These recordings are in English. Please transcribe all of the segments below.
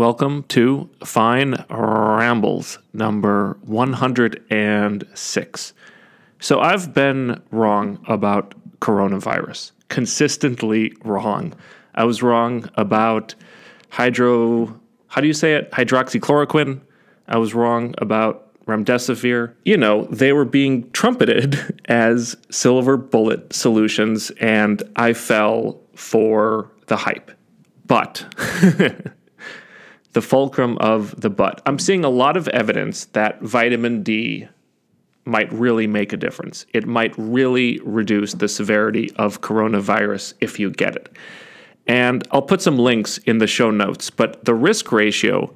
Welcome to Fine Rambles number 106. So, I've been wrong about coronavirus, consistently wrong. I was wrong about hydro, how do you say it? Hydroxychloroquine. I was wrong about remdesivir. You know, they were being trumpeted as silver bullet solutions, and I fell for the hype. But the fulcrum of the but. I'm seeing a lot of evidence that vitamin D might really make a difference. It might really reduce the severity of coronavirus if you get it. And I'll put some links in the show notes, but the risk ratio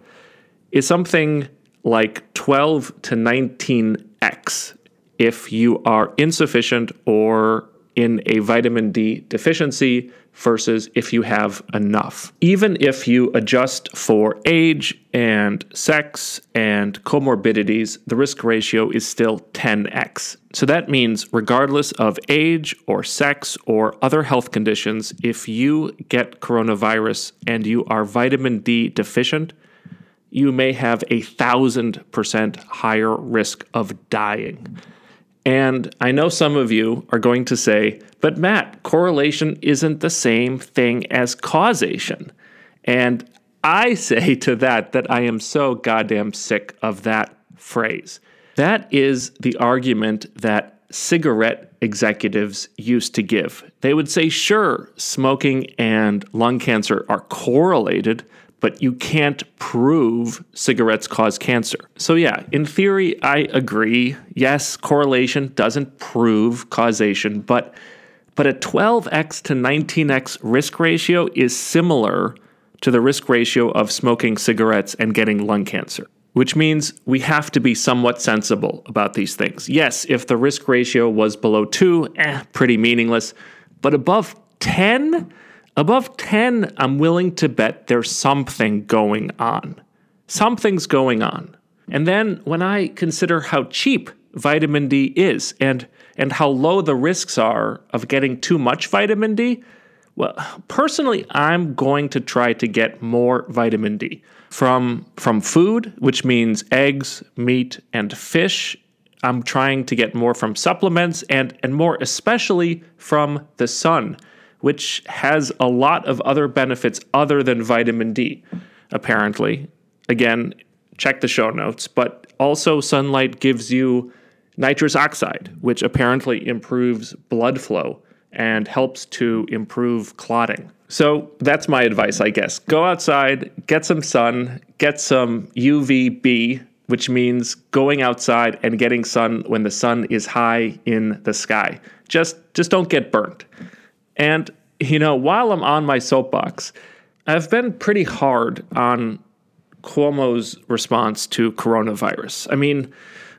is something like 12 to 19x if you are insufficient or in a vitamin D deficiency versus if you have enough. Even if you adjust for age and sex and comorbidities, the risk ratio is still 10x. So that means, regardless of age or sex or other health conditions, if you get coronavirus and you are vitamin D deficient, you may have a thousand percent higher risk of dying. And I know some of you are going to say, but Matt, correlation isn't the same thing as causation. And I say to that that I am so goddamn sick of that phrase. That is the argument that cigarette executives used to give. They would say, sure, smoking and lung cancer are correlated, but you can't prove cigarettes cause cancer. So, yeah, in theory, I agree. Yes, correlation doesn't prove causation, but but a 12x to 19x risk ratio is similar to the risk ratio of smoking cigarettes and getting lung cancer, which means we have to be somewhat sensible about these things. Yes, if the risk ratio was below 2, eh, pretty meaningless, but above 10, Above 10, I'm willing to bet there's something going on. Something's going on. And then when I consider how cheap vitamin D is and and how low the risks are of getting too much vitamin D, well, personally, I'm going to try to get more vitamin D from from food, which means eggs, meat, and fish. I'm trying to get more from supplements and and more especially from the sun which has a lot of other benefits other than vitamin D, apparently. Again, check the show notes, but also sunlight gives you nitrous oxide, which apparently improves blood flow and helps to improve clotting. So that's my advice, I guess. Go outside, get some sun, get some UVB, which means going outside and getting sun when the sun is high in the sky. Just just don't get burnt. And, you know, while I'm on my soapbox, I've been pretty hard on Cuomo's response to coronavirus. I mean,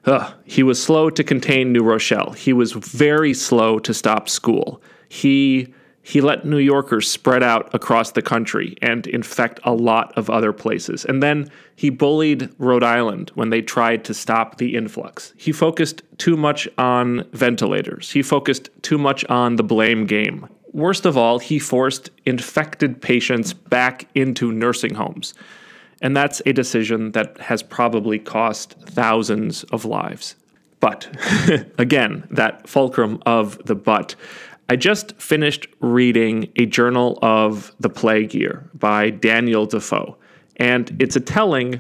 ugh, he was slow to contain New Rochelle. He was very slow to stop school. He he let New Yorkers spread out across the country and infect a lot of other places. And then he bullied Rhode Island when they tried to stop the influx. He focused too much on ventilators. He focused too much on the blame game. Worst of all, he forced infected patients back into nursing homes. And that's a decision that has probably cost thousands of lives. But again, that fulcrum of the but. I just finished reading A Journal of the Plague Year by Daniel Defoe, and it's a telling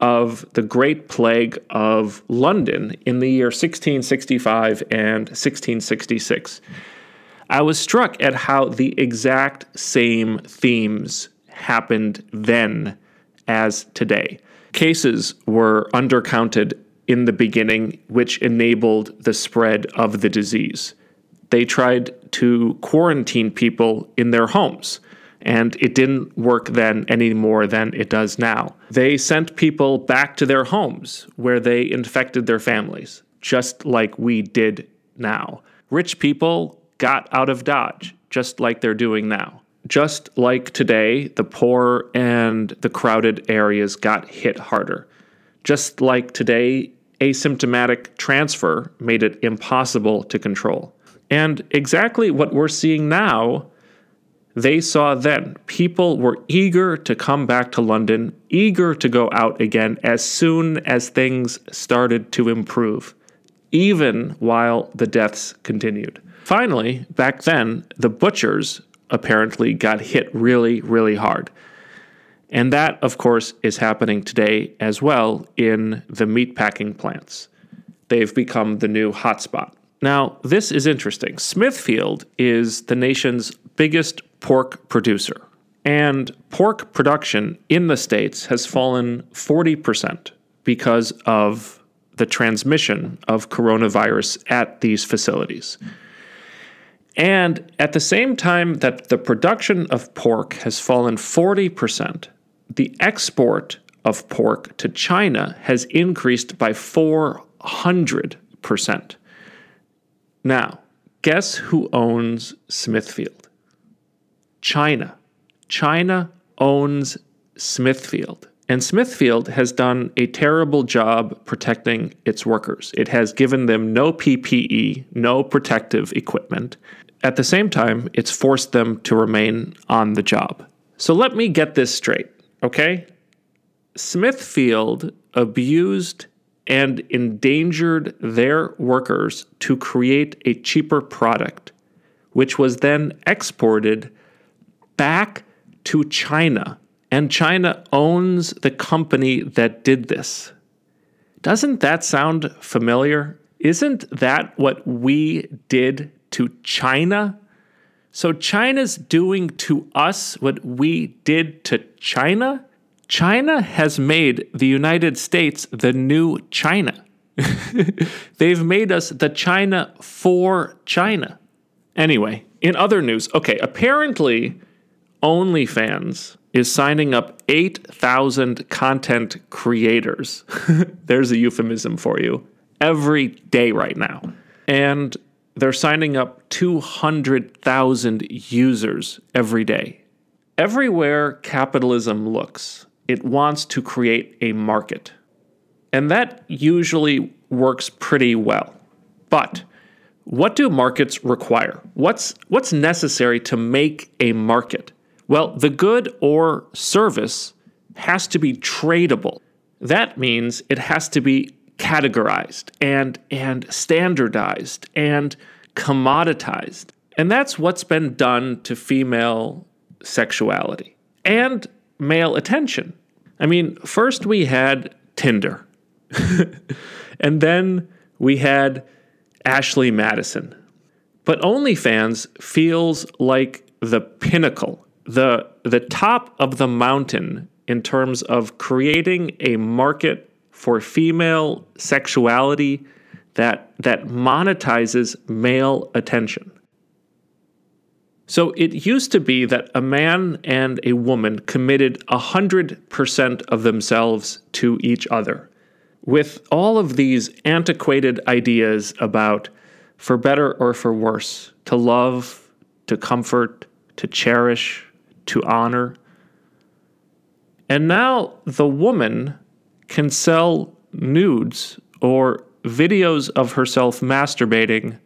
of the Great Plague of London in the year 1665 and 1666. I was struck at how the exact same themes happened then as today. Cases were undercounted in the beginning, which enabled the spread of the disease. They tried to quarantine people in their homes, and it didn't work then any more than it does now. They sent people back to their homes where they infected their families, just like we did now. Rich people got out of Dodge, just like they're doing now. Just like today, the poor and the crowded areas got hit harder. Just like today, asymptomatic transfer made it impossible to control. And exactly what we're seeing now they saw then people were eager to come back to London, eager to go out again as soon as things started to improve, even while the deaths continued. Finally, back then, the butchers apparently got hit really, really hard. And that, of course, is happening today as well in the meatpacking plants. They've become the new hotspot. Now, this is interesting. Smithfield is the nation's biggest pork producer, and pork production in the States has fallen 40% because of the transmission of coronavirus at these facilities. And at the same time that the production of pork has fallen 40%, the export of pork to China has increased by 400%. Now, guess who owns Smithfield? China. China owns Smithfield. And Smithfield has done a terrible job protecting its workers. It has given them no PPE, no protective equipment. At the same time, it's forced them to remain on the job. So let me get this straight, okay? Smithfield abused and endangered their workers to create a cheaper product, which was then exported back to China. And China owns the company that did this. Doesn't that sound familiar? Isn't that what we did to China? So China's doing to us what we did to China? China has made the United States the new China. They've made us the China for China. Anyway, in other news, okay, apparently OnlyFans is signing up 8,000 content creators. There's a euphemism for you. Every day right now. And they're signing up 200,000 users every day. Everywhere capitalism looks, it wants to create a market. And that usually works pretty well. But what do markets require? What's, what's necessary to make a market? Well, the good or service has to be tradable. That means it has to be categorized and, and standardized and commoditized. And that's what's been done to female sexuality and male attention. I mean, first we had Tinder, and then we had Ashley Madison. But OnlyFans feels like the pinnacle, the, the top of the mountain in terms of creating a market for female sexuality that, that monetizes male attention. So it used to be that a man and a woman committed 100% of themselves to each other. With all of these antiquated ideas about for better or for worse, to love, to comfort, to cherish, to honor. And now the woman can sell nudes or videos of herself masturbating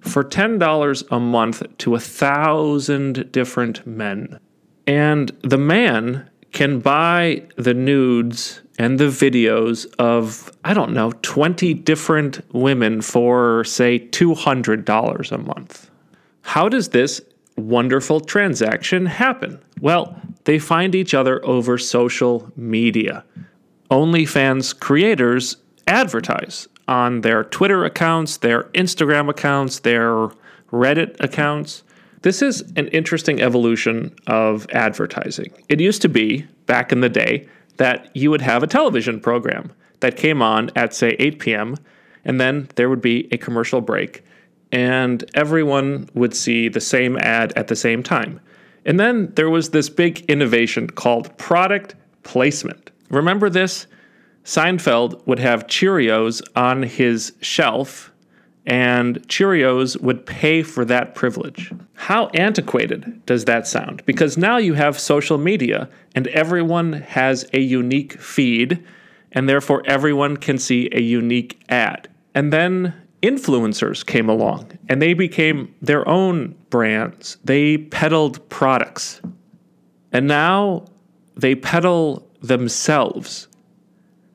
for $10 a month to a thousand different men. And the man can buy the nudes and the videos of, I don't know, 20 different women for, say, $200 a month. How does this wonderful transaction happen? Well, they find each other over social media. OnlyFans creators advertise on their Twitter accounts, their Instagram accounts, their Reddit accounts. This is an interesting evolution of advertising. It used to be, back in the day, that you would have a television program that came on at, say, 8 p.m., and then there would be a commercial break, and everyone would see the same ad at the same time. And then there was this big innovation called product placement. Remember this? Seinfeld would have Cheerios on his shelf, and Cheerios would pay for that privilege. How antiquated does that sound? Because now you have social media, and everyone has a unique feed, and therefore everyone can see a unique ad. And then influencers came along and they became their own brands. They peddled products. And now they peddle themselves.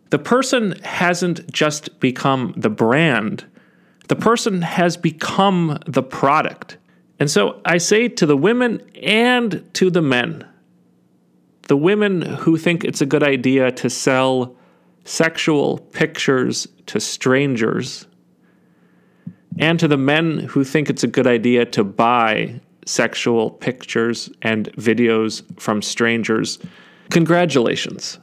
The person hasn't just become the brand, the person has become the product. And so I say to the women and to the men, the women who think it's a good idea to sell sexual pictures to strangers, and to the men who think it's a good idea to buy sexual pictures and videos from strangers, congratulations.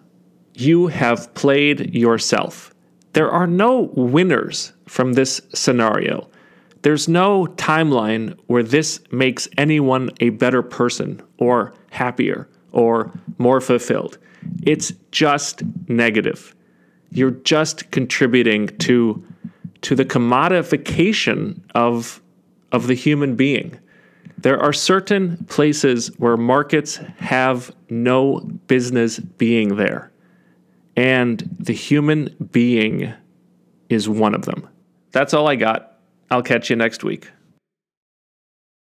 You have played yourself. There are no winners from this scenario. There's no timeline where this makes anyone a better person or happier or more fulfilled. It's just negative. You're just contributing to to the commodification of of the human being. There are certain places where markets have no business being there. And the human being is one of them. That's all I got. I'll catch you next week.